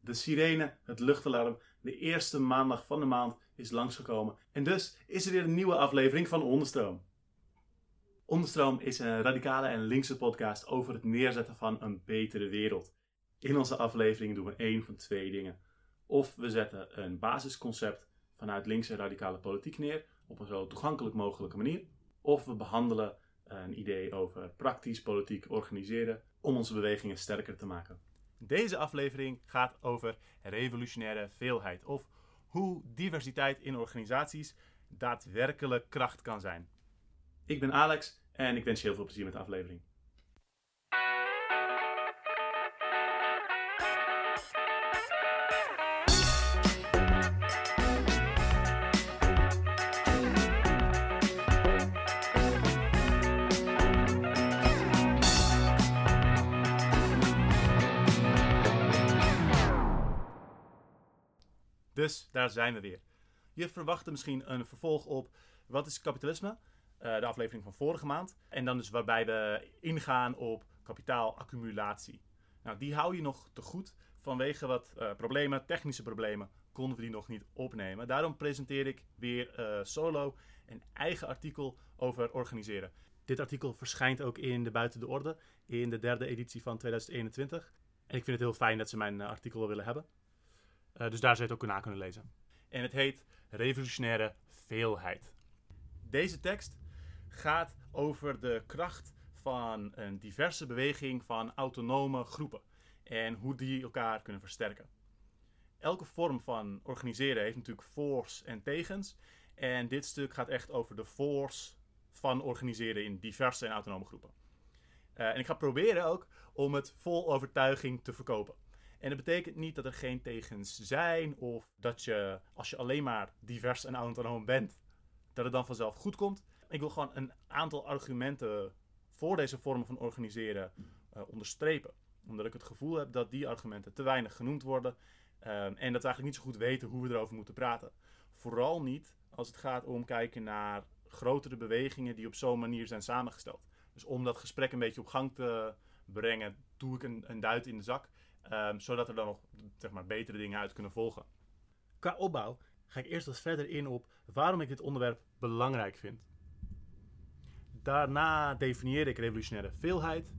De sirene, het luchtalarm, de eerste maandag van de maand is langsgekomen. En dus is er weer een nieuwe aflevering van Onderstroom. Onderstroom is een radicale en linkse podcast over het neerzetten van een betere wereld. In onze afleveringen doen we één van twee dingen. Of we zetten een basisconcept vanuit linkse radicale politiek neer op een zo toegankelijk mogelijke manier. Of we behandelen een idee over praktisch politiek organiseren om onze bewegingen sterker te maken. Deze aflevering gaat over revolutionaire veelheid of hoe diversiteit in organisaties daadwerkelijk kracht kan zijn. Ik ben Alex en ik wens je heel veel plezier met de aflevering. Dus daar zijn we weer. Je verwachtte misschien een vervolg op wat is kapitalisme? Uh, de aflevering van vorige maand. En dan dus waarbij we ingaan op kapitaalaccumulatie. Nou, die hou je nog te goed. Vanwege wat uh, problemen, technische problemen, konden we die nog niet opnemen. Daarom presenteer ik weer uh, solo een eigen artikel over organiseren. Dit artikel verschijnt ook in de Buiten de Orde in de derde editie van 2021. En ik vind het heel fijn dat ze mijn artikel willen hebben. Uh, dus daar zou je het ook na kunnen lezen. En het heet Revolutionaire Veelheid. Deze tekst gaat over de kracht van een diverse beweging van autonome groepen en hoe die elkaar kunnen versterken. Elke vorm van organiseren heeft natuurlijk voor's en tegens. En dit stuk gaat echt over de voor's van organiseren in diverse en autonome groepen. Uh, en ik ga proberen ook om het vol overtuiging te verkopen. En dat betekent niet dat er geen tegens zijn of dat je, als je alleen maar divers en autonoom bent, dat het dan vanzelf goed komt. Ik wil gewoon een aantal argumenten voor deze vorm van organiseren uh, onderstrepen. Omdat ik het gevoel heb dat die argumenten te weinig genoemd worden um, en dat we eigenlijk niet zo goed weten hoe we erover moeten praten. Vooral niet als het gaat om kijken naar grotere bewegingen die op zo'n manier zijn samengesteld. Dus om dat gesprek een beetje op gang te brengen, doe ik een, een duit in de zak Um, zodat er dan nog zeg maar, betere dingen uit kunnen volgen. Qua opbouw ga ik eerst wat verder in op waarom ik dit onderwerp belangrijk vind. Daarna definieer ik revolutionaire veelheid.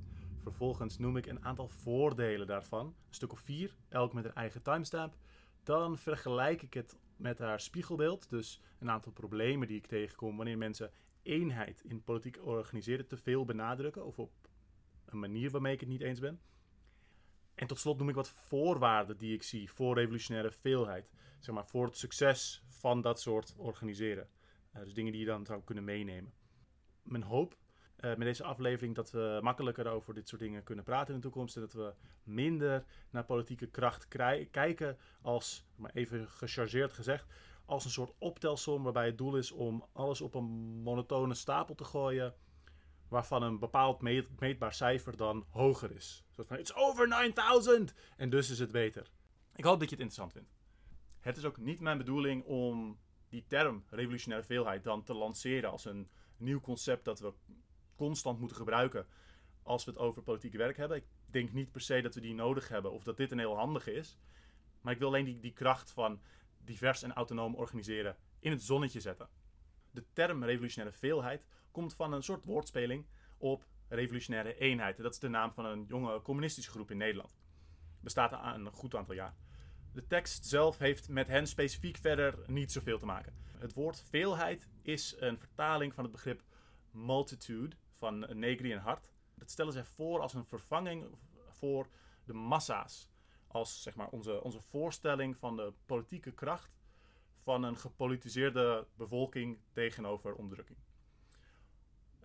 Vervolgens noem ik een aantal voordelen daarvan, een stuk of vier, elk met een eigen timestamp. Dan vergelijk ik het met haar spiegelbeeld, dus een aantal problemen die ik tegenkom wanneer mensen eenheid in politiek organiseren te veel benadrukken of op een manier waarmee ik het niet eens ben. En tot slot noem ik wat voorwaarden die ik zie voor revolutionaire veelheid. Zeg maar, voor het succes van dat soort organiseren. Uh, dus dingen die je dan zou kunnen meenemen. Mijn hoop uh, met deze aflevering dat we makkelijker over dit soort dingen kunnen praten in de toekomst. En dat we minder naar politieke kracht kijken als, maar even gechargeerd gezegd, als een soort optelsom waarbij het doel is om alles op een monotone stapel te gooien waarvan een bepaald meetbaar cijfer dan hoger is. Zoals van, it's over 9000! En dus is het beter. Ik hoop dat je het interessant vindt. Het is ook niet mijn bedoeling om die term revolutionaire veelheid dan te lanceren als een nieuw concept dat we constant moeten gebruiken als we het over politiek werk hebben. Ik denk niet per se dat we die nodig hebben of dat dit een heel handige is. Maar ik wil alleen die, die kracht van divers en autonoom organiseren in het zonnetje zetten. De term revolutionaire veelheid komt van een soort woordspeling op revolutionaire eenheid. Dat is de naam van een jonge communistische groep in Nederland. Bestaat al een goed aantal jaar. De tekst zelf heeft met hen specifiek verder niet zoveel te maken. Het woord veelheid is een vertaling van het begrip multitude van Negri en Hart. Dat stellen zij voor als een vervanging voor de massa's. Als zeg maar, onze, onze voorstelling van de politieke kracht van een gepolitiseerde bevolking tegenover onderdrukking.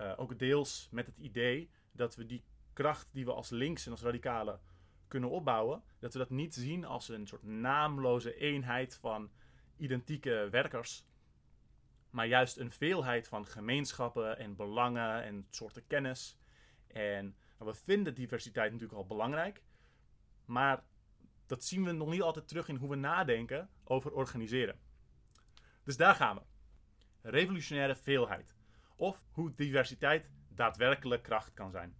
Uh, ook deels met het idee dat we die kracht die we als links en als radicalen kunnen opbouwen, dat we dat niet zien als een soort naamloze eenheid van identieke werkers, maar juist een veelheid van gemeenschappen en belangen en soorten kennis. En nou, we vinden diversiteit natuurlijk al belangrijk, maar dat zien we nog niet altijd terug in hoe we nadenken over organiseren. Dus daar gaan we. Revolutionaire veelheid. Of hoe diversiteit daadwerkelijk kracht kan zijn.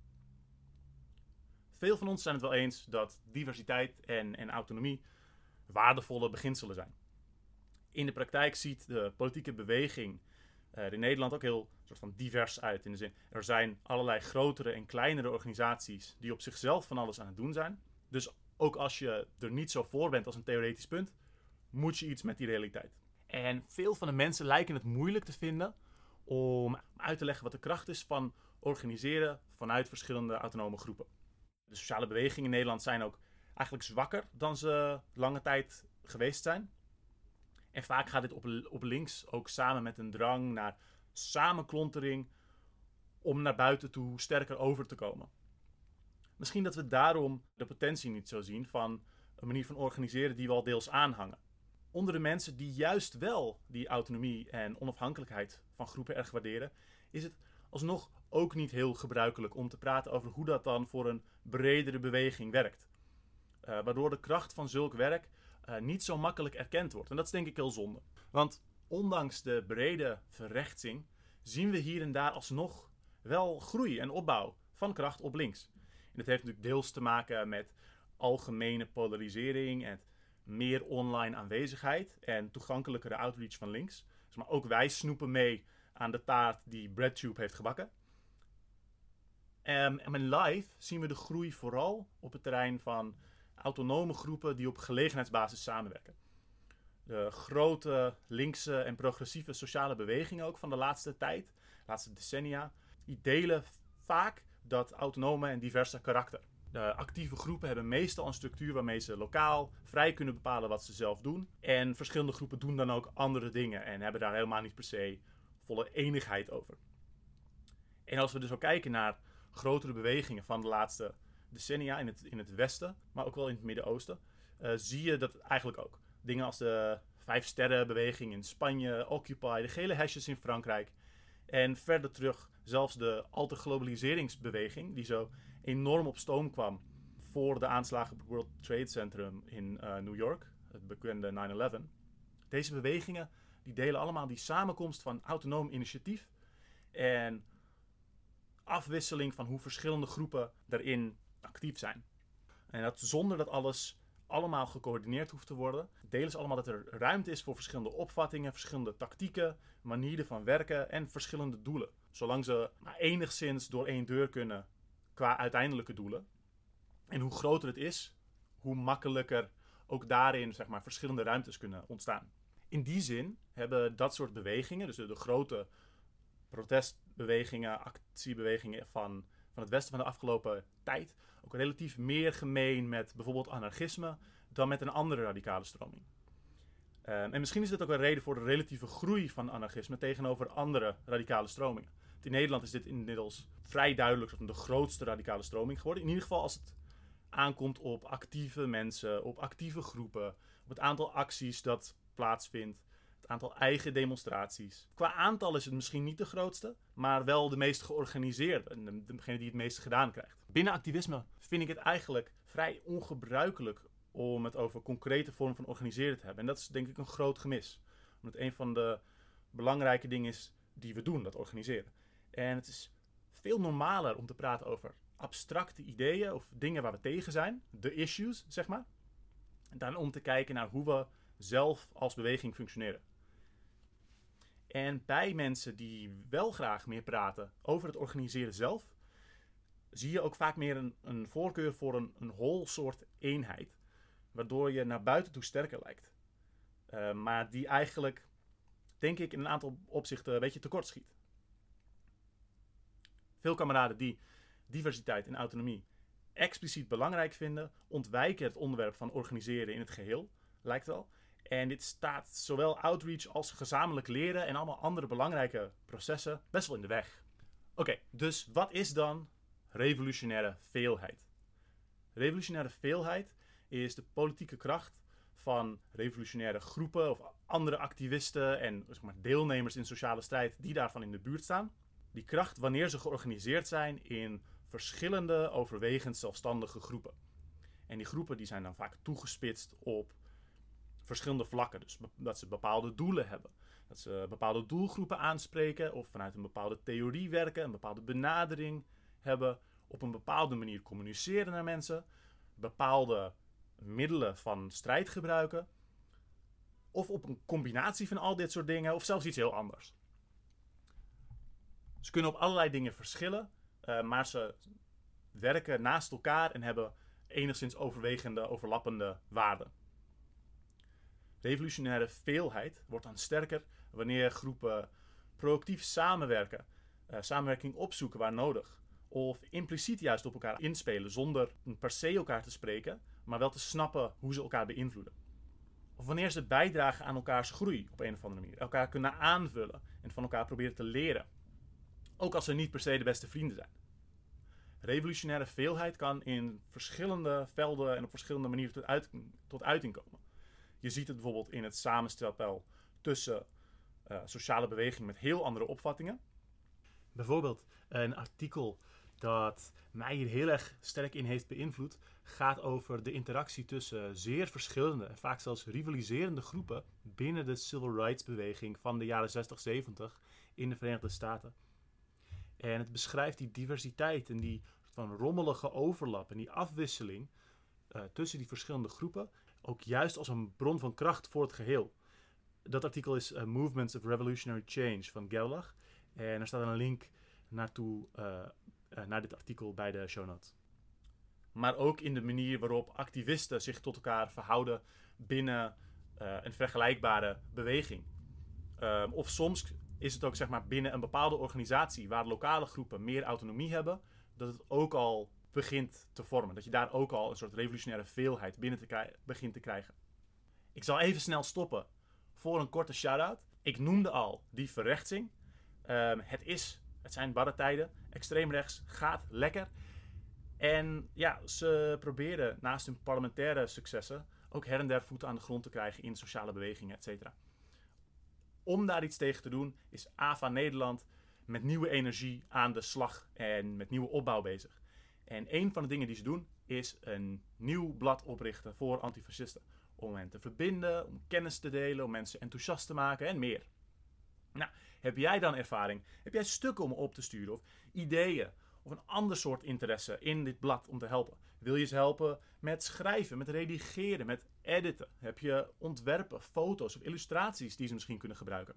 Veel van ons zijn het wel eens dat diversiteit en, en autonomie waardevolle beginselen zijn. In de praktijk ziet de politieke beweging er in Nederland ook heel soort van divers uit. In de zin, er zijn allerlei grotere en kleinere organisaties die op zichzelf van alles aan het doen zijn. Dus ook als je er niet zo voor bent als een theoretisch punt, moet je iets met die realiteit. En veel van de mensen lijken het moeilijk te vinden om uit te leggen wat de kracht is van organiseren vanuit verschillende autonome groepen. De sociale bewegingen in Nederland zijn ook eigenlijk zwakker dan ze lange tijd geweest zijn. En vaak gaat dit op, op links ook samen met een drang naar samenklontering om naar buiten toe sterker over te komen. Misschien dat we daarom de potentie niet zo zien van een manier van organiseren die we al deels aanhangen. Onder de mensen die juist wel die autonomie en onafhankelijkheid van groepen erg waarderen, is het alsnog ook niet heel gebruikelijk om te praten over hoe dat dan voor een bredere beweging werkt. Uh, waardoor de kracht van zulk werk uh, niet zo makkelijk erkend wordt. En dat is denk ik heel zonde. Want ondanks de brede verrechtsing zien we hier en daar alsnog wel groei en opbouw van kracht op links. En dat heeft natuurlijk deels te maken met algemene polarisering en meer online aanwezigheid en toegankelijkere outreach van links. Dus maar ook wij snoepen mee aan de taart die BreadTube heeft gebakken. Um, en live zien we de groei vooral op het terrein van autonome groepen die op gelegenheidsbasis samenwerken. De grote linkse en progressieve sociale bewegingen ook van de laatste tijd, de laatste decennia, die delen vaak dat autonome en diverse karakter. De actieve groepen hebben meestal een structuur waarmee ze lokaal vrij kunnen bepalen wat ze zelf doen. En verschillende groepen doen dan ook andere dingen en hebben daar helemaal niet per se volle enigheid over. En als we dus ook kijken naar grotere bewegingen van de laatste decennia in het, in het Westen, maar ook wel in het Midden-Oosten, uh, zie je dat eigenlijk ook. Dingen als de Vijf Sterrenbeweging in Spanje, Occupy, de gele hesjes in Frankrijk. En verder terug zelfs de globaliseringsbeweging, die zo enorm op stoom kwam voor de aanslagen op het World Trade Center in uh, New York, het bekende 9-11. Deze bewegingen die delen allemaal die samenkomst van autonoom initiatief en afwisseling van hoe verschillende groepen daarin actief zijn. En dat zonder dat alles allemaal gecoördineerd hoeft te worden. Delen ze allemaal dat er ruimte is voor verschillende opvattingen, verschillende tactieken, manieren van werken en verschillende doelen. Zolang ze enigszins door één deur kunnen qua uiteindelijke doelen. En hoe groter het is, hoe makkelijker ook daarin zeg maar, verschillende ruimtes kunnen ontstaan. In die zin hebben dat soort bewegingen, dus de, grote protestbewegingen, actiebewegingen van, van het Westen van de afgelopen tijd, ook relatief meer gemeen met bijvoorbeeld anarchisme dan met een andere radicale stroming. Um, en misschien is dit ook een reden voor de relatieve groei van anarchisme tegenover andere radicale stromingen. In Nederland is dit inmiddels vrij duidelijk de grootste radicale stroming geworden. In ieder geval als het aankomt op actieve mensen, op actieve groepen, op het aantal acties dat plaatsvindt, het aantal eigen demonstraties. Qua aantal is het misschien niet de grootste, maar wel de meest georganiseerde en degene die het meeste gedaan krijgt. Binnen activisme vind ik het eigenlijk vrij ongebruikelijk om het over concrete vormen van organiseren te hebben. En dat is denk ik een groot gemis. Omdat een van de belangrijke dingen is die we doen, dat organiseren. En het is veel normaler om te praten over abstracte ideeën of dingen waar we tegen zijn, de issues, zeg maar. Dan om te kijken naar hoe we zelf als beweging functioneren. En bij mensen die wel graag meer praten over het organiseren zelf, zie je ook vaak meer een, een voorkeur voor een, een hol soort eenheid. Waardoor je naar buiten toe sterker lijkt. Uh, maar die eigenlijk, denk ik, in een aantal opzichten een beetje tekort schiet. Veel kameraden die diversiteit en autonomie expliciet belangrijk vinden, ontwijken het onderwerp van organiseren in het geheel, lijkt wel. En dit staat zowel outreach als gezamenlijk leren en allemaal andere belangrijke processen best wel in de weg. Oké, dus wat is dan revolutionaire veelheid? Revolutionaire veelheid is de politieke kracht van revolutionaire groepen of andere activisten en zeg maar, deelnemers in sociale strijd die daarvan in de buurt staan. Die kracht wanneer ze georganiseerd zijn in verschillende overwegend zelfstandige groepen. En die groepen die zijn dan vaak toegespitst op verschillende vlakken. Dus dat ze bepaalde doelen hebben. Dat ze bepaalde doelgroepen aanspreken of vanuit een bepaalde theorie werken, een bepaalde benadering hebben. op een bepaalde manier communiceren naar mensen, bepaalde middelen van strijd gebruiken, of op een combinatie van al dit soort dingen, of zelfs iets heel anders. Ze kunnen op allerlei dingen verschillen, uh, maar ze werken naast elkaar en hebben enigszins overwegende, overlappende waarden. Revolutionaire veelheid wordt dan sterker wanneer groepen proactief samenwerken, uh, samenwerking opzoeken waar nodig, of impliciet juist op elkaar inspelen zonder per se elkaar te spreken, maar wel te snappen hoe ze elkaar beïnvloeden. Of wanneer ze bijdragen aan elkaars groei op een of andere manier, elkaar kunnen aanvullen en van elkaar proberen te leren. Ook als ze niet per se de beste vrienden zijn. Revolutionaire veelheid kan in verschillende velden en op verschillende manieren tot, uit, tot uiting komen. Je ziet het bijvoorbeeld in het samenspel tussen uh, sociale bewegingen met heel andere opvattingen. Bijvoorbeeld een artikel dat mij hier heel erg sterk in heeft beïnvloed, gaat over de interactie tussen zeer verschillende en vaak zelfs rivaliserende groepen binnen de civil rights beweging van de jaren 60, 70 in de Verenigde Staten. En het beschrijft die diversiteit en die van rommelige overlap en die afwisseling uh, tussen die verschillende groepen ook juist als een bron van kracht voor het geheel. Dat artikel is uh, Movements of Revolutionary Change van Gerlach. En er staat een link naartoe, uh, naar dit artikel bij de show notes. Maar ook in de manier waarop activisten zich tot elkaar verhouden binnen een vergelijkbare beweging. Ehm, of soms is het ook zeg maar, binnen een bepaalde organisatie waar lokale groepen meer autonomie hebben, dat het ook al begint te vormen. Dat je daar ook al een soort revolutionaire veelheid binnen te begint te krijgen. Ik zal even snel stoppen voor een korte shout-out. Ik noemde al die verrechtsing. Um, het, is, het zijn barre tijden. Extreemrechts gaat lekker. En ja, ze proberen naast hun parlementaire successen ook her en der voeten aan de grond te krijgen in sociale bewegingen, et cetera. Om daar iets tegen te doen is AVA Nederland met nieuwe energie aan de slag en met nieuwe opbouw bezig. En een van de dingen die ze doen is een nieuw blad oprichten voor antifascisten. Om hen te verbinden, om kennis te delen, om mensen enthousiast te maken en meer. Nou, heb jij dan ervaring? Heb jij stukken om op te sturen of ideeën of een ander soort interesse in dit blad om te helpen? Wil je ze helpen met schrijven, met redigeren, met editen? Heb je ontwerpen, foto's of illustraties die ze misschien kunnen gebruiken?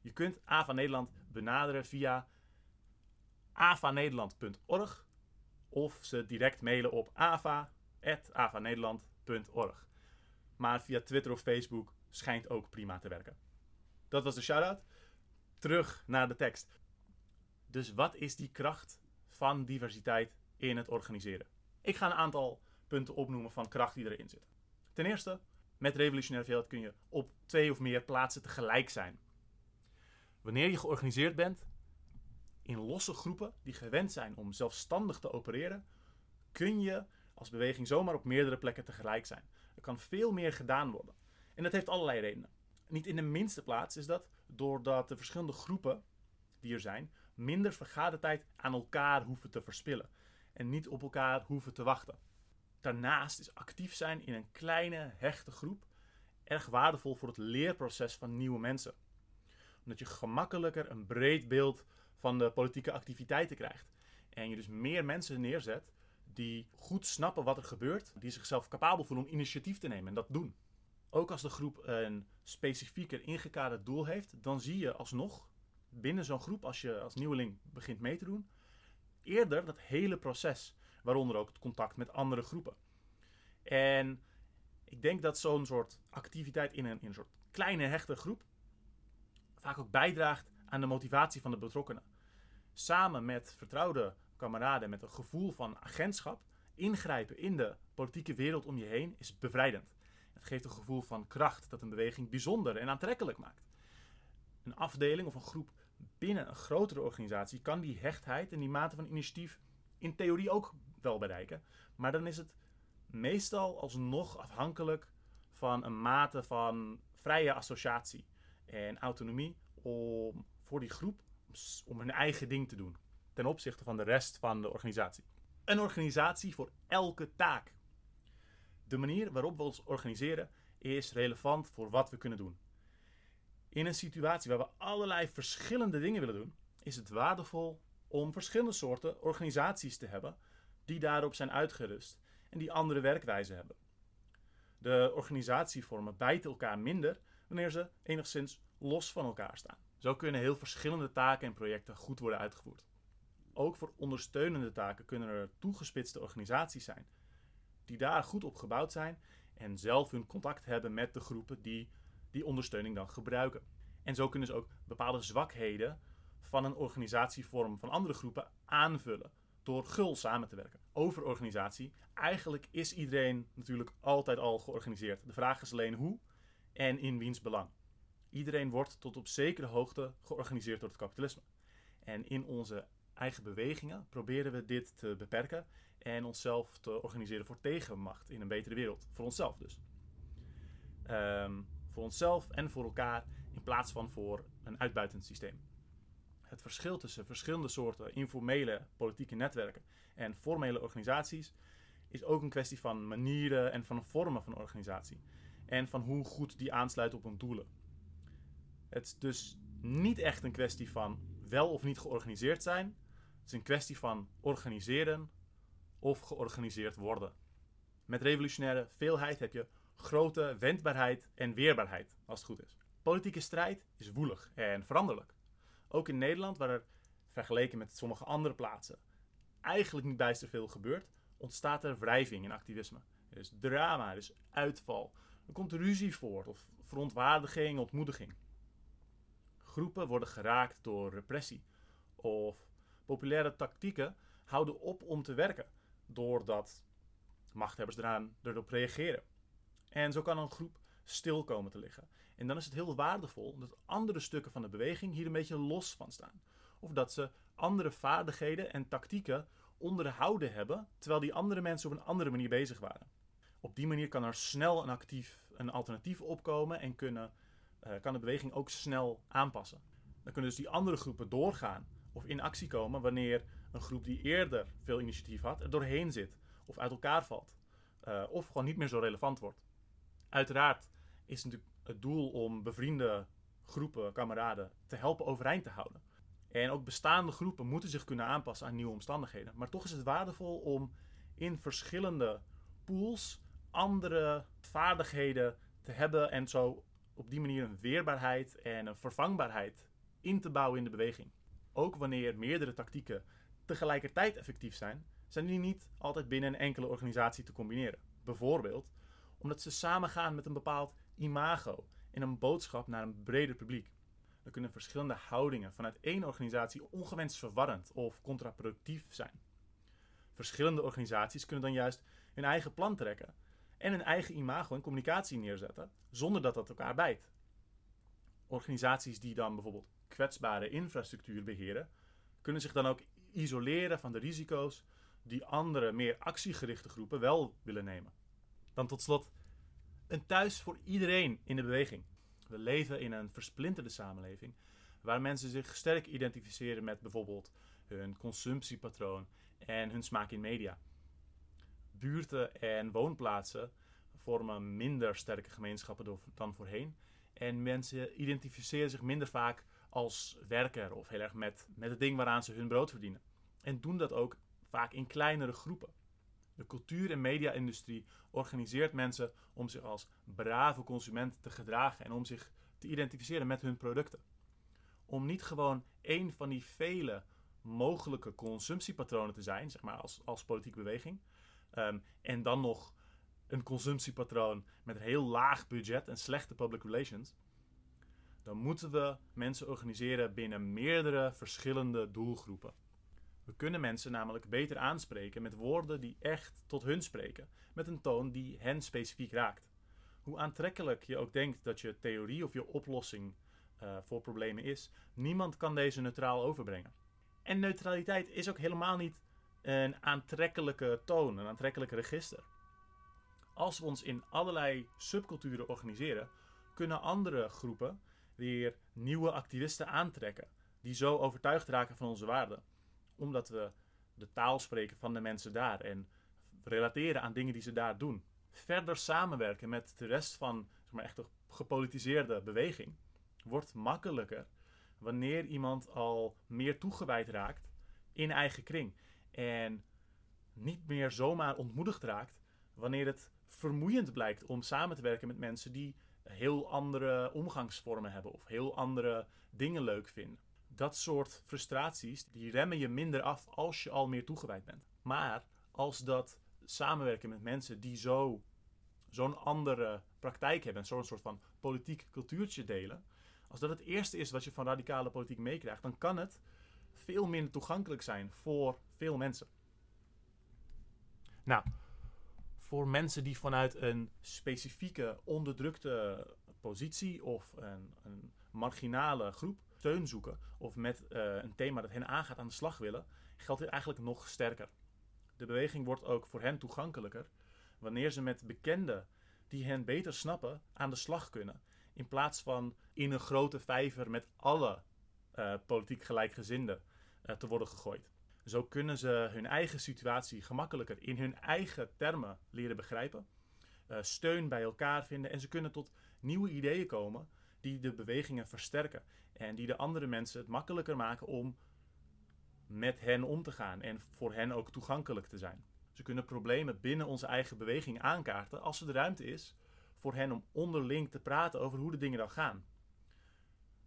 Je kunt AVA Nederland benaderen via avanederland.org of ze direct mailen op ava.avanederland.org. Maar via Twitter of Facebook schijnt ook prima te werken. Dat was de shout-out. Terug naar de tekst. Dus wat is die kracht van diversiteit in het organiseren? Ik ga een aantal punten opnoemen van kracht die erin zitten. Ten eerste, met revolutionaire veelheid kun je op twee of meer plaatsen tegelijk zijn. Wanneer je georganiseerd bent in losse groepen die gewend zijn om zelfstandig te opereren, kun je als beweging zomaar op meerdere plekken tegelijk zijn. Er kan veel meer gedaan worden. En dat heeft allerlei redenen. Niet in de minste plaats is dat doordat de verschillende groepen die er zijn, minder vergadertijd aan elkaar hoeven te verspillen en niet op elkaar hoeven te wachten. Daarnaast is actief zijn in een kleine, hechte groep erg waardevol voor het leerproces van nieuwe mensen omdat je gemakkelijker een breed beeld van de politieke activiteiten krijgt. En je dus meer mensen neerzet die goed snappen wat er gebeurt, die zichzelf capabel voelen om initiatief te nemen en dat doen. Ook als de groep een specifieker ingekaderd doel heeft, dan zie je alsnog binnen zo'n groep, als je als nieuweling begint mee te doen, eerder dat hele proces, waaronder ook het contact met andere groepen. En ik denk dat zo'n soort activiteit in een, in een soort kleine hechte groep vaak ook bijdraagt aan de motivatie van de betrokkenen. Samen met vertrouwde kameraden met een gevoel van agentschap ingrijpen in de politieke wereld om je heen is bevrijdend. Het geeft een gevoel van kracht dat een beweging bijzonder en aantrekkelijk maakt. Een afdeling of een groep binnen een grotere organisatie kan die hechtheid en die mate van initiatief in theorie ook wel bereiken, maar dan is het meestal alsnog afhankelijk van een mate van vrije associatie en autonomie om voor die groep om hun eigen ding te doen ten opzichte van de rest van de organisatie. Een organisatie voor elke taak. De manier waarop we ons organiseren is relevant voor wat we kunnen doen. In een situatie waar we allerlei verschillende dingen willen doen, is het waardevol om verschillende soorten organisaties te hebben die daarop zijn uitgerust en die andere werkwijzen hebben. De organisatievormen bijten elkaar minder wanneer ze enigszins los van elkaar staan. Zo kunnen heel verschillende taken en projecten goed worden uitgevoerd. Ook voor ondersteunende taken kunnen er toegespitste organisaties zijn, die daar goed op gebouwd zijn en zelf hun contact hebben met de groepen die die ondersteuning dan gebruiken. En zo kunnen ze ook bepaalde zwakheden van een organisatievorm van andere groepen aanvullen door gul samen te werken. Over organisatie, eigenlijk is iedereen natuurlijk altijd al georganiseerd. De vraag is alleen hoe en in wiens belang. Iedereen wordt tot op zekere hoogte georganiseerd door het kapitalisme. En in onze eigen bewegingen proberen we dit te beperken en onszelf te organiseren voor tegenmacht in een betere wereld. Voor onszelf dus. Ehm, voor onszelf en voor elkaar in plaats van voor een uitbuitend systeem. Het verschil tussen verschillende soorten informele politieke netwerken en formele organisaties is ook een kwestie van manieren en van vormen van organisatie. En van hoe goed die aansluiten op hun doelen. Het is dus niet echt een kwestie van wel of niet georganiseerd zijn. Het is een kwestie van organiseren of georganiseerd worden. Met revolutionaire veelheid heb je grote wendbaarheid en weerbaarheid, als het goed is. Politieke strijd is woelig en veranderlijk. Ook in Nederland, waar er vergeleken met sommige andere plaatsen eigenlijk niet bijster veel gebeurt, ontstaat er wrijving in activisme. Er is drama, er is uitval. Er komt ruzie voort of verontwaardiging, ontmoediging. Groepen worden geraakt door repressie of populaire tactieken houden op om te werken doordat machthebbers eraan erop reageren. En zo kan een groep stil komen te liggen. En dan is het heel waardevol dat andere stukken van de beweging hier een beetje los van staan. Of dat ze andere vaardigheden en tactieken onderhouden hebben, terwijl die andere mensen op een andere manier bezig waren. Op die manier kan er snel een actief een alternatief opkomen en kunnen, uh, kan de beweging ook snel aanpassen. Dan kunnen dus die andere groepen doorgaan of in actie komen wanneer een groep die eerder veel initiatief had er doorheen zit of uit elkaar valt. Uh, of gewoon niet meer zo relevant wordt. Uiteraard is natuurlijk het doel om bevriende groepen, kameraden, te helpen overeind te houden. En ook bestaande groepen moeten zich kunnen aanpassen aan nieuwe omstandigheden. Maar toch is het waardevol om in verschillende pools andere vaardigheden te hebben en zo op die manier een weerbaarheid en een vervangbaarheid in te bouwen in de beweging. Ook wanneer meerdere tactieken tegelijkertijd effectief zijn, zijn die niet altijd binnen een enkele organisatie te combineren. Bijvoorbeeld omdat ze samengaan met een bepaald imago en een boodschap naar een breder publiek. Dan kunnen verschillende houdingen vanuit één organisatie ongewenst verwarrend of contraproductief zijn. Verschillende organisaties kunnen dan juist hun eigen plan trekken en hun eigen imago en communicatie neerzetten zonder dat dat elkaar bijt. Organisaties die dan bijvoorbeeld kwetsbare infrastructuur beheren, kunnen zich dan ook isoleren van de risico's die andere, meer actiegerichte groepen wel willen nemen. Dan tot slot een thuis voor iedereen in de beweging. We leven in een versplinterde samenleving waar mensen zich sterk identificeren met bijvoorbeeld hun consumptiepatroon en hun smaak in media. Buurten en woonplaatsen vormen minder sterke gemeenschappen dan voorheen. En mensen identificeren zich minder vaak als werker of heel erg met, met het ding waaraan ze hun brood verdienen. En doen dat ook vaak in kleinere groepen. De cultuur- en media-industrie organiseert mensen om zich als brave consument te gedragen en om zich te identificeren met hun producten. Om niet gewoon één van die vele mogelijke consumptiepatronen te zijn, zeg maar als, als politieke beweging, um, en dan nog een consumptiepatroon met een heel laag budget en slechte public relations, dan moeten we mensen organiseren binnen meerdere verschillende doelgroepen. We kunnen mensen namelijk beter aanspreken met woorden die echt tot hun spreken, met een toon die hen specifiek raakt. Hoe aantrekkelijk je ook denkt dat je theorie of je oplossing uh, voor problemen is, niemand kan deze neutraal overbrengen. En neutraliteit is ook helemaal niet een aantrekkelijke toon, een aantrekkelijk register. Als we ons in allerlei subculturen organiseren, kunnen andere groepen weer nieuwe activisten aantrekken, die zo overtuigd raken van onze waarden omdat we de taal spreken van de mensen daar en relateren aan dingen die ze daar doen. Verder samenwerken met de rest van zeg maar, echt een gepolitiseerde beweging wordt makkelijker wanneer iemand al meer toegewijd raakt in eigen kring. En niet meer zomaar ontmoedigd raakt wanneer het vermoeiend blijkt om samen te werken met mensen die heel andere omgangsvormen hebben of heel andere dingen leuk vinden. Dat soort frustraties die remmen je minder af als je al meer toegewijd bent. Maar als dat samenwerken met mensen die zo, zo'n andere praktijk hebben, zo'n soort van politiek cultuurtje delen, als dat het eerste is wat je van radicale politiek meekrijgt, dan kan het veel minder toegankelijk zijn voor veel mensen. Nou, voor mensen die vanuit een specifieke onderdrukte positie of een, een marginale groep steun zoeken of met uh, een thema dat hen aangaat aan de slag willen, geldt dit eigenlijk nog sterker. De beweging wordt ook voor hen toegankelijker wanneer ze met bekenden die hen beter snappen aan de slag kunnen. In plaats van in een grote vijver met alle uh, politiek gelijkgezinden uh, te worden gegooid. Zo kunnen ze hun eigen situatie gemakkelijker in hun eigen termen leren begrijpen, steun bij elkaar vinden en ze kunnen tot nieuwe ideeën komen die de bewegingen versterken en die de andere mensen het makkelijker maken om met hen om te gaan en voor hen ook toegankelijk te zijn. Ze kunnen problemen binnen onze eigen beweging aankaarten als er de ruimte is voor hen om onderling te praten over hoe de dingen dan gaan.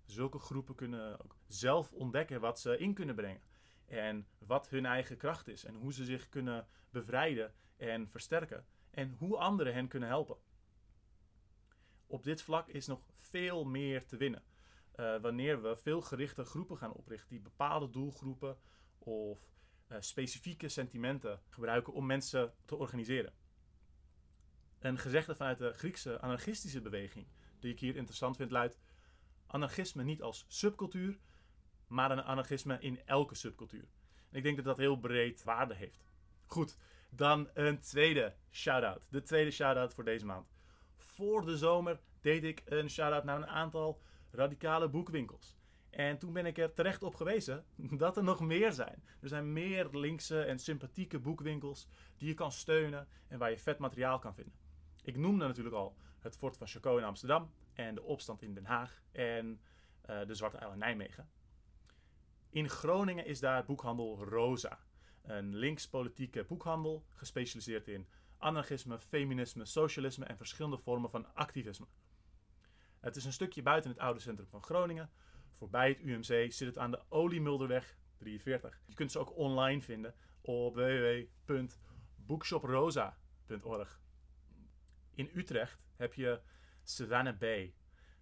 Zulke groepen kunnen ook zelf ontdekken wat ze in kunnen brengen en wat hun eigen kracht is en hoe ze zich kunnen bevrijden en versterken en hoe anderen hen kunnen helpen. Op dit vlak is nog veel meer te winnen. Uh, wanneer we veel gerichte groepen gaan oprichten die bepaalde doelgroepen of uh, specifieke sentimenten gebruiken om mensen te organiseren. Een gezegde vanuit de Griekse anarchistische beweging, die ik hier interessant vind, luidt: anarchisme niet als subcultuur, maar een anarchisme in elke subcultuur. En ik denk dat dat heel breed waarde heeft. Goed, dan een tweede shout-out. De tweede shout-out voor deze maand. Voor de zomer deed ik een shout-out naar een aantal radicale boekwinkels. En toen ben ik er terecht op gewezen dat er nog meer zijn. Er zijn meer linkse en sympathieke boekwinkels die je kan steunen en waar je vet materiaal kan vinden. Ik noemde natuurlijk al het Fort van Chacot in Amsterdam en de opstand in Den Haag en uh, de Zwarte Uil in Nijmegen. In Groningen is daar boekhandel Rosa. Een linkspolitieke boekhandel gespecialiseerd in anarchisme, feminisme, socialisme en verschillende vormen van activisme. Het is een stukje buiten het oude centrum van Groningen. Voorbij het UMC zit het aan de Oliemulderweg 43. Je kunt ze ook online vinden op www.bookshoprosa.org. In Utrecht heb je Savannah Bay.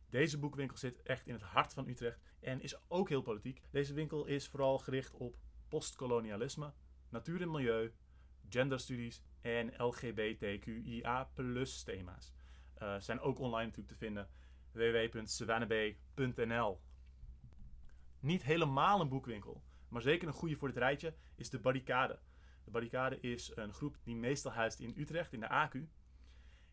Deze boekwinkel zit echt in het hart van Utrecht en is ook heel politiek. Deze winkel is vooral gericht op postkolonialisme, natuur en milieu, genderstudies en LGBTQIA thema's. Uh, zijn ook online natuurlijk te vinden www.savannahbay.nl Niet helemaal een boekwinkel, maar zeker een goede voor dit rijtje is de Barricade. De Barricade is een groep die meestal huist in Utrecht, in de AQ.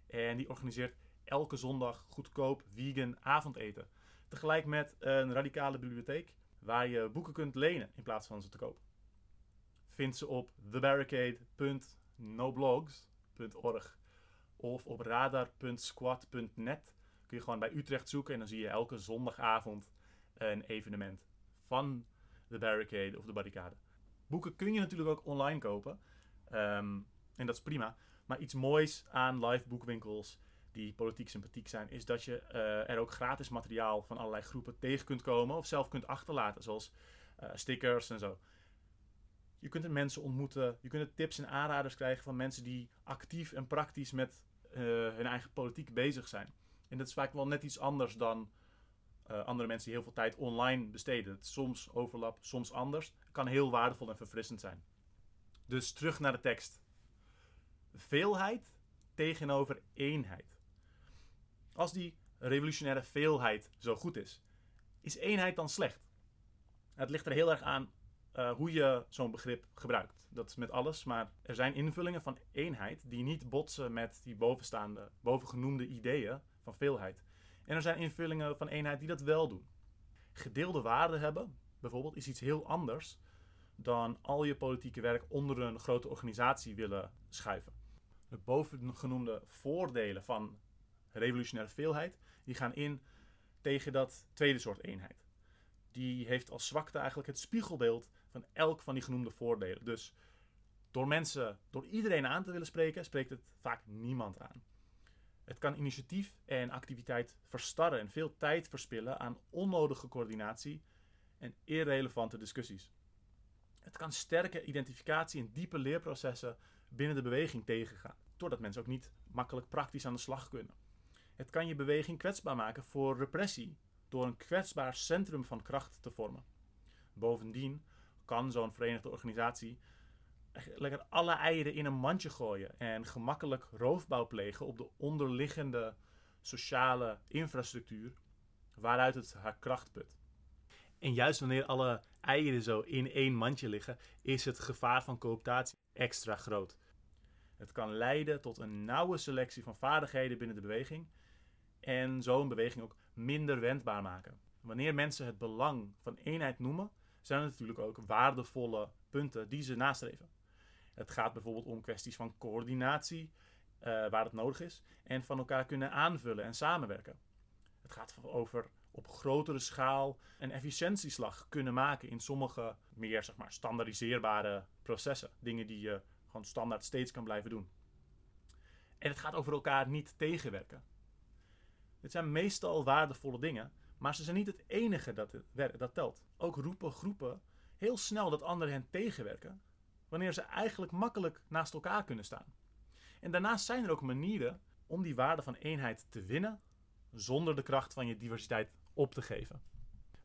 En die organiseert elke zondag goedkoop vegan avondeten. Tegelijk met een radicale bibliotheek waar je boeken kunt lenen in plaats van ze te kopen. Vind ze op thebarricade.noblogs.org of op radar.squad.net kun je gewoon bij Utrecht zoeken en dan zie je elke zondagavond een evenement van de barricade of de barricade. Boeken kun je natuurlijk ook online kopen. Ehm, en dat is prima. Maar iets moois aan live boekwinkels die politiek sympathiek zijn, is dat je uh, er ook gratis materiaal van allerlei groepen tegen kunt komen of zelf kunt achterlaten, zoals uh, stickers en zo. Je kunt mensen ontmoeten, je kunt tips en aanraders krijgen van mensen die actief en praktisch met uh, hun eigen politiek bezig zijn. En dat is vaak wel net iets anders dan andere mensen die heel veel tijd online besteden. Soms overlap, soms anders. Het kan heel waardevol en verfrissend zijn. Dus terug naar de tekst. Veelheid tegenover eenheid. Als die revolutionaire veelheid zo goed is, is eenheid dan slecht? Het ligt er heel erg aan uh, hoe je zo'n begrip gebruikt. Dat is met alles, maar er zijn invullingen van eenheid die niet botsen met die bovenstaande, bovengenoemde ideeën van veelheid. En er zijn invullingen van eenheid die dat wel doen. Gedeelde waarden hebben, bijvoorbeeld, is iets heel anders dan al je politieke werk onder een grote organisatie willen schuiven. De bovengenoemde voordelen van revolutionaire veelheid, die gaan in tegen dat tweede soort eenheid. Die heeft als zwakte eigenlijk het spiegelbeeld van elk van die genoemde voordelen. Dus door mensen, door iedereen aan te willen spreken, spreekt het vaak niemand aan. Het kan initiatief en activiteit verstarren en veel tijd verspillen aan onnodige coördinatie en irrelevante discussies. Het kan sterke identificatie en diepe leerprocessen binnen de beweging tegengaan, doordat mensen ook niet makkelijk praktisch aan de slag kunnen. Het kan je beweging kwetsbaar maken voor repressie door een kwetsbaar centrum van kracht te vormen. Bovendien kan zo'n verenigde organisatie lekker alle eieren in een mandje gooien en gemakkelijk roofbouw plegen op de onderliggende sociale infrastructuur waaruit het haar kracht put. En juist wanneer alle eieren zo in één mandje liggen, is het gevaar van cooptatie extra groot. Het kan leiden tot een nauwe selectie van vaardigheden binnen de beweging en zo een beweging ook minder wendbaar maken. Wanneer mensen het belang van eenheid noemen, zijn er natuurlijk ook waardevolle punten die ze nastreven. Het gaat bijvoorbeeld om kwesties van coördinatie, uh, waar het nodig is, en van elkaar kunnen aanvullen en samenwerken. Het gaat over op grotere schaal een efficiëntieslag kunnen maken in sommige meer zeg maar, standaardiseerbare processen. Dingen die je gewoon standaard steeds kan blijven doen. En het gaat over elkaar niet tegenwerken. Dit zijn meestal waardevolle dingen, maar ze zijn niet het enige dat, dat telt. Ook roepen groepen heel snel dat anderen hen tegenwerken, wanneer ze eigenlijk makkelijk naast elkaar kunnen staan. En daarnaast zijn er ook manieren om die waarde van eenheid te winnen zonder de kracht van je diversiteit op te geven.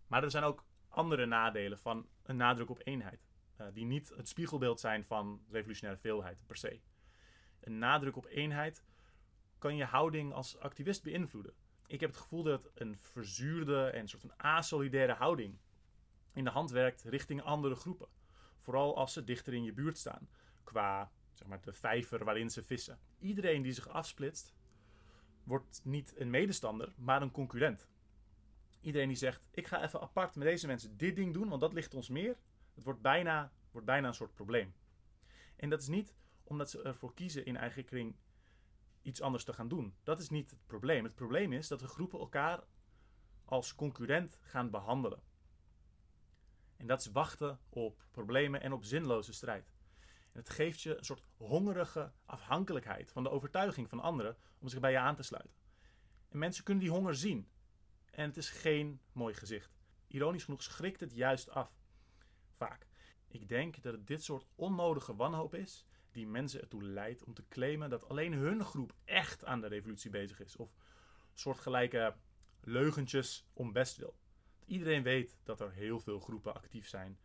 Maar er zijn ook andere nadelen van een nadruk op eenheid, uh, die niet het spiegelbeeld zijn van revolutionaire veelheid per se. Een nadruk op eenheid kan je houding als activist beïnvloeden. Ik heb het gevoel dat een verzuurde en soort van asolidaire houding in de hand werkt richting andere groepen. Vooral als ze dichter in je buurt staan, qua zeg maar, de vijver waarin ze vissen. Iedereen die zich afsplitst, wordt niet een medestander, maar een concurrent. Iedereen die zegt: Ik ga even apart met deze mensen dit ding doen, want dat ligt ons meer. Het wordt bijna, wordt bijna een soort probleem. En dat is niet omdat ze ervoor kiezen in eigen kring iets anders te gaan doen. Dat is niet het probleem. Het probleem is dat de groepen elkaar als concurrent gaan behandelen. En dat is wachten op problemen en op zinloze strijd. En het geeft je een soort hongerige afhankelijkheid van de overtuiging van anderen om zich bij je aan te sluiten. En mensen kunnen die honger zien. En het is geen mooi gezicht. Ironisch genoeg schrikt het juist af. Vaak. Ik denk dat het dit soort onnodige wanhoop is die mensen ertoe leidt om te claimen dat alleen hun groep echt aan de revolutie bezig is. Of soortgelijke leugentjes om best wil. Iedereen weet dat er heel veel groepen actief zijn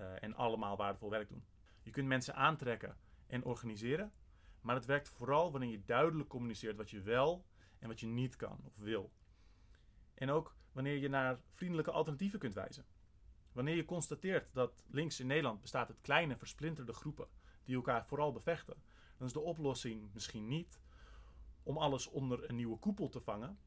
uh, en allemaal waardevol werk doen. Je kunt mensen aantrekken en organiseren, maar het werkt vooral wanneer je duidelijk communiceert wat je wel en wat je niet kan of wil. En ook wanneer je naar vriendelijke alternatieven kunt wijzen. Wanneer je constateert dat links in Nederland bestaat uit kleine versplinterde groepen die elkaar vooral bevechten, dan is de oplossing misschien niet om alles onder een nieuwe koepel te vangen.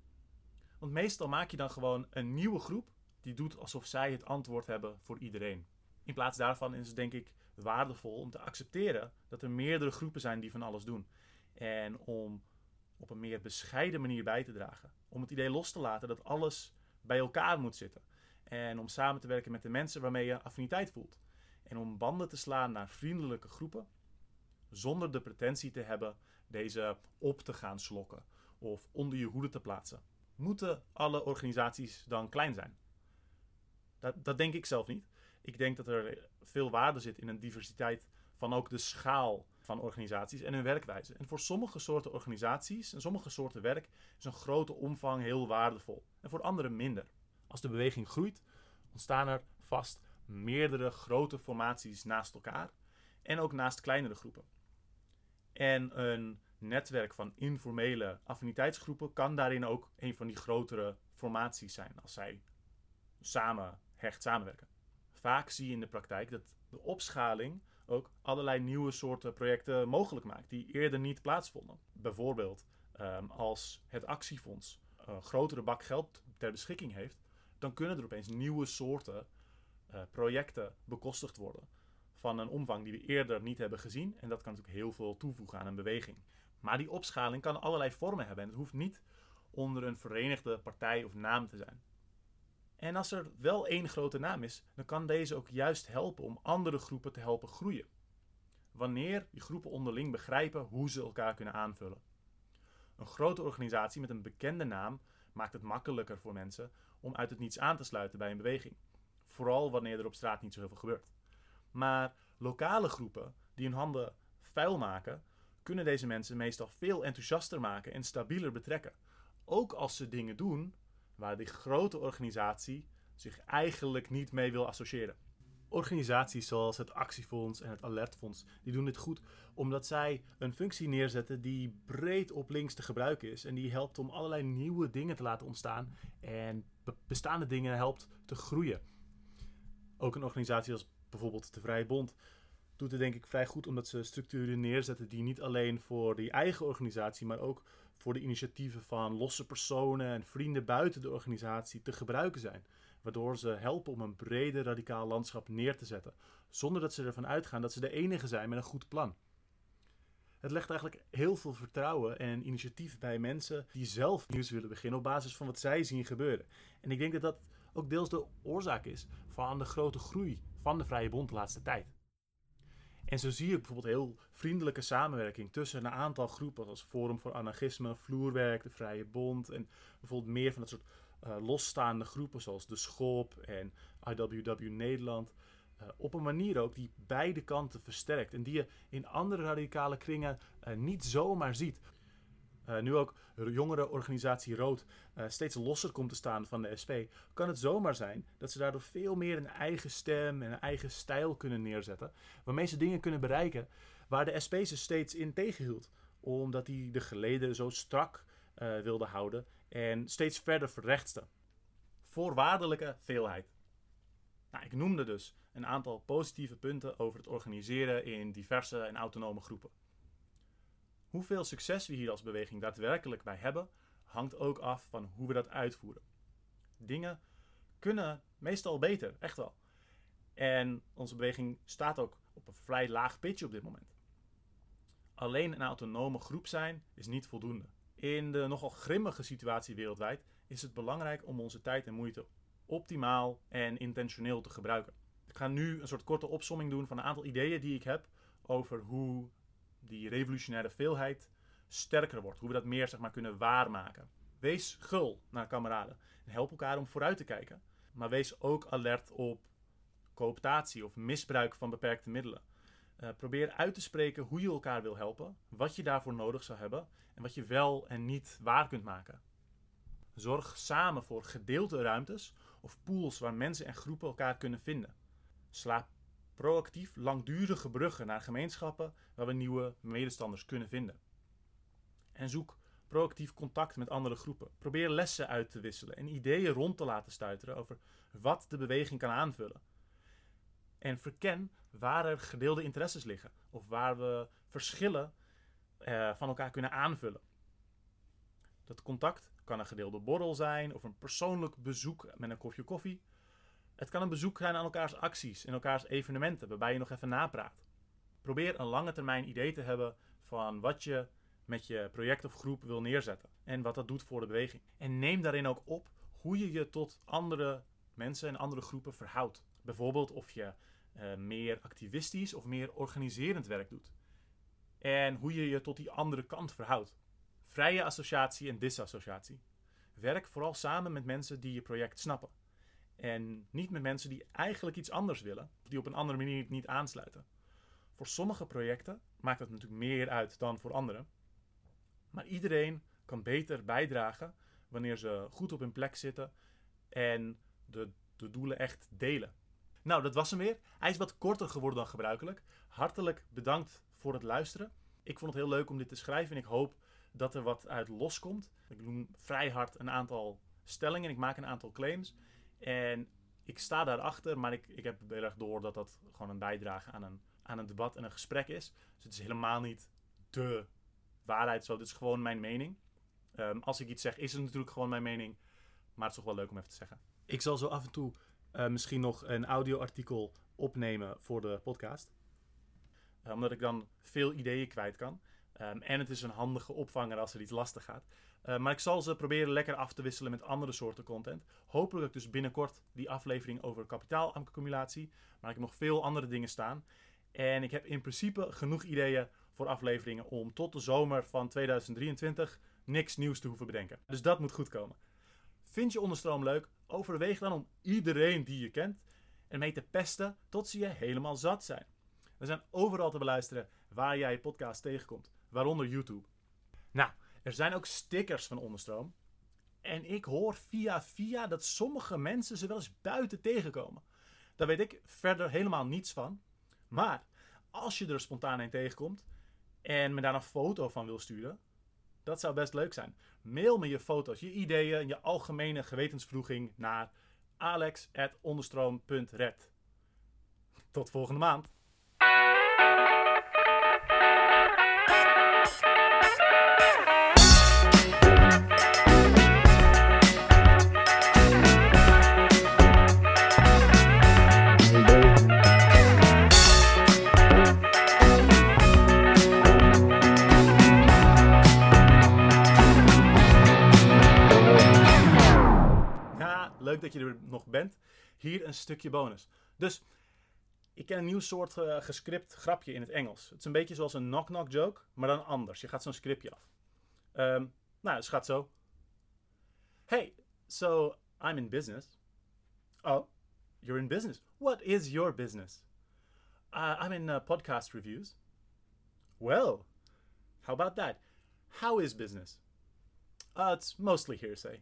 Want meestal maak je dan gewoon een nieuwe groep die doet alsof zij het antwoord hebben voor iedereen. In plaats daarvan is het denk ik waardevol om te accepteren dat er meerdere groepen zijn die van alles doen. En om op een meer bescheiden manier bij te dragen. Om het idee los te laten dat alles bij elkaar moet zitten. En om samen te werken met de mensen waarmee je affiniteit voelt. En om banden te slaan naar vriendelijke groepen. Zonder de pretentie te hebben deze op te gaan slokken of onder je hoede te plaatsen. Moeten alle organisaties dan klein zijn? Dat, dat denk ik zelf niet. Ik denk dat er veel waarde zit in een diversiteit van ook de schaal van organisaties en hun werkwijze. En voor sommige soorten organisaties en sommige soorten werk is een grote omvang heel waardevol. En voor andere minder. Als de beweging groeit, ontstaan er vast meerdere grote formaties naast elkaar en ook naast kleinere groepen. En een netwerk van informele affiniteitsgroepen kan daarin ook een van die grotere formaties zijn als zij samen hecht samenwerken. Vaak zie je in de praktijk dat de opschaling ook allerlei nieuwe soorten projecten mogelijk maakt die eerder niet plaatsvonden. Bijvoorbeeld um, als het actiefonds een grotere bak geld ter beschikking heeft, dan kunnen er opeens nieuwe soorten uh, projecten bekostigd worden van een omvang die we eerder niet hebben gezien. En dat kan natuurlijk heel veel toevoegen aan een beweging. Maar die opschaling kan allerlei vormen hebben en het hoeft niet onder een verenigde partij of naam te zijn. En als er wel één grote naam is, dan kan deze ook juist helpen om andere groepen te helpen groeien. Wanneer die groepen onderling begrijpen hoe ze elkaar kunnen aanvullen. Een grote organisatie met een bekende naam maakt het makkelijker voor mensen om uit het niets aan te sluiten bij een beweging. Vooral wanneer er op straat niet zo heel veel gebeurt. Maar lokale groepen die hun handen vuil maken, kunnen deze mensen meestal veel enthousiaster maken en stabieler betrekken. Ook als ze dingen doen waar die grote organisatie zich eigenlijk niet mee wil associëren. Organisaties zoals het Actiefonds en het Alertfonds, die doen dit goed omdat zij een functie neerzetten die breed op links te gebruiken is. En die helpt om allerlei nieuwe dingen te laten ontstaan en bestaande dingen helpt te groeien. Ook een organisatie als bijvoorbeeld de Vrije Bond doet het denk ik vrij goed omdat ze structuren neerzetten die niet alleen voor die eigen organisatie, maar ook voor de initiatieven van losse personen en vrienden buiten de organisatie te gebruiken zijn. Waardoor ze helpen om een breder radicaal landschap neer te zetten, zonder dat ze ervan uitgaan dat ze de enige zijn met een goed plan. Het legt eigenlijk heel veel vertrouwen en initiatief bij mensen die zelf nieuws willen beginnen op basis van wat zij zien gebeuren. En ik denk dat dat ook deels de oorzaak is van de grote groei van de Vrije Bond de laatste tijd. En zo zie je bijvoorbeeld heel vriendelijke samenwerking tussen een aantal groepen, zoals Forum voor Anarchisme, Vloerwerk, de Vrije Bond en bijvoorbeeld meer van dat soort uh, losstaande groepen zoals de Schop en IWW Nederland. Uh, op een manier ook die beide kanten versterkt en die je in andere radicale kringen uh, niet zomaar ziet. Uh, nu ook jongere organisatie Rood uh, steeds losser komt te staan van de SP, kan het zomaar zijn dat ze daardoor veel meer een eigen stem en een eigen stijl kunnen neerzetten. Waarmee ze dingen kunnen bereiken waar de SP ze steeds in tegenhield. Omdat die de geleden zo strak uh, wilde houden en steeds verder verrechtste. Voorwaardelijke veelheid. Nou, ik noemde dus een aantal positieve punten over het organiseren in diverse en autonome groepen. Hoeveel succes we hier als beweging daadwerkelijk bij hebben, hangt ook af van hoe we dat uitvoeren. Dingen kunnen meestal beter, echt wel. En onze beweging staat ook op een vrij laag pitje op dit moment. Alleen een autonome groep zijn is niet voldoende. In de nogal grimmige situatie wereldwijd is het belangrijk om onze tijd en moeite optimaal en intentioneel te gebruiken. Ik ga nu een soort korte opsomming doen van een aantal ideeën die ik heb over hoe die revolutionaire veelheid sterker wordt. Hoe we dat meer zeg maar, kunnen waarmaken. Wees gul naar kameraden. En help elkaar om vooruit te kijken. Maar wees ook alert op cooptatie of misbruik van beperkte middelen. Uh, probeer uit te spreken hoe je elkaar wil helpen, wat je daarvoor nodig zou hebben en wat je wel en niet waar kunt maken. Zorg samen voor gedeelde ruimtes of pools waar mensen en groepen elkaar kunnen vinden. Sla proactief langdurige bruggen naar gemeenschappen waar we nieuwe medestanders kunnen vinden. En zoek proactief contact met andere groepen. Probeer lessen uit te wisselen en ideeën rond te laten stuiteren over wat de beweging kan aanvullen. En verken waar er gedeelde interesses liggen of waar we verschillen eh, van elkaar kunnen aanvullen. Dat contact kan een gedeelde borrel zijn of een persoonlijk bezoek met een kopje koffie. Het kan een bezoek zijn aan elkaars acties en elkaars evenementen, waarbij je nog even napraat. Probeer een lange termijn idee te hebben van wat je met je project of groep wil neerzetten en wat dat doet voor de beweging. En neem daarin ook op hoe je je tot andere mensen en andere groepen verhoudt. Bijvoorbeeld of je uh, meer activistisch of meer organiserend werk doet. En hoe je je tot die andere kant verhoudt. Vrije associatie en disassociatie. Werk vooral samen met mensen die je project snappen. En niet met mensen die eigenlijk iets anders willen, die op een andere manier niet aansluiten. Voor sommige projecten maakt het natuurlijk meer uit dan voor anderen. Maar iedereen kan beter bijdragen wanneer ze goed op hun plek zitten en de, de doelen echt delen. Nou, dat was hem weer. Hij is wat korter geworden dan gebruikelijk. Hartelijk bedankt voor het luisteren. Ik vond het heel leuk om dit te schrijven en ik hoop dat er wat uit loskomt. Ik noem vrij hard een aantal stellingen. Ik maak een aantal claims. En ik sta daarachter, maar ik, ik heb heel erg door dat dat gewoon een bijdrage aan een, aan een debat en een gesprek is. Dus het is helemaal niet de waarheid zo. Dit is gewoon mijn mening. Um, als ik iets zeg, is het natuurlijk gewoon mijn mening. Maar het is toch wel leuk om even te zeggen. Ik zal zo af en toe uh, misschien nog een audioartikel opnemen voor de podcast. Uh, omdat ik dan veel ideeën kwijt kan. Ehm, en het is een handige opvanger als er iets lastig gaat. Eh, maar ik zal ze proberen lekker af te wisselen met andere soorten content. Hopelijk dus binnenkort die aflevering over kapitaalaccumulatie. Maar ik heb nog veel andere dingen staan. En ik heb in principe genoeg ideeën voor afleveringen om tot de zomer van 2023 niks nieuws te hoeven bedenken. Dus dat moet goed komen. Vind je onderstroom leuk? Overweeg dan om iedereen die je kent ermee te pesten tot ze je helemaal zat zijn. We zijn overal te beluisteren waar jij je podcast tegenkomt, waaronder YouTube. Nou, er zijn ook stickers van onderstroom. En ik hoor via via dat sommige mensen ze wel eens buiten tegenkomen. Daar weet ik verder helemaal niets van. Maar als je er spontaan een tegenkomt en me daar een foto van wil sturen, dat zou best leuk zijn. Mail me je foto's, je ideeën je algemene gewetensvroeging naar alex.onderstroom.red. Tot volgende maand. Nog bent. Hier een stukje bonus. Dus, ik ken een nieuw soort eh, gescript grapje in het Engels. Het is een beetje zoals een knock-knock joke, maar dan anders. Je gaat zo'n scriptje af. Ehm, nou, het gaat zo. Hey, so I'm in business. Oh, you're in business. What is your business? Uh, I'm in uh, podcast reviews. Well, how about that? How is business? Uh, it's mostly hearsay.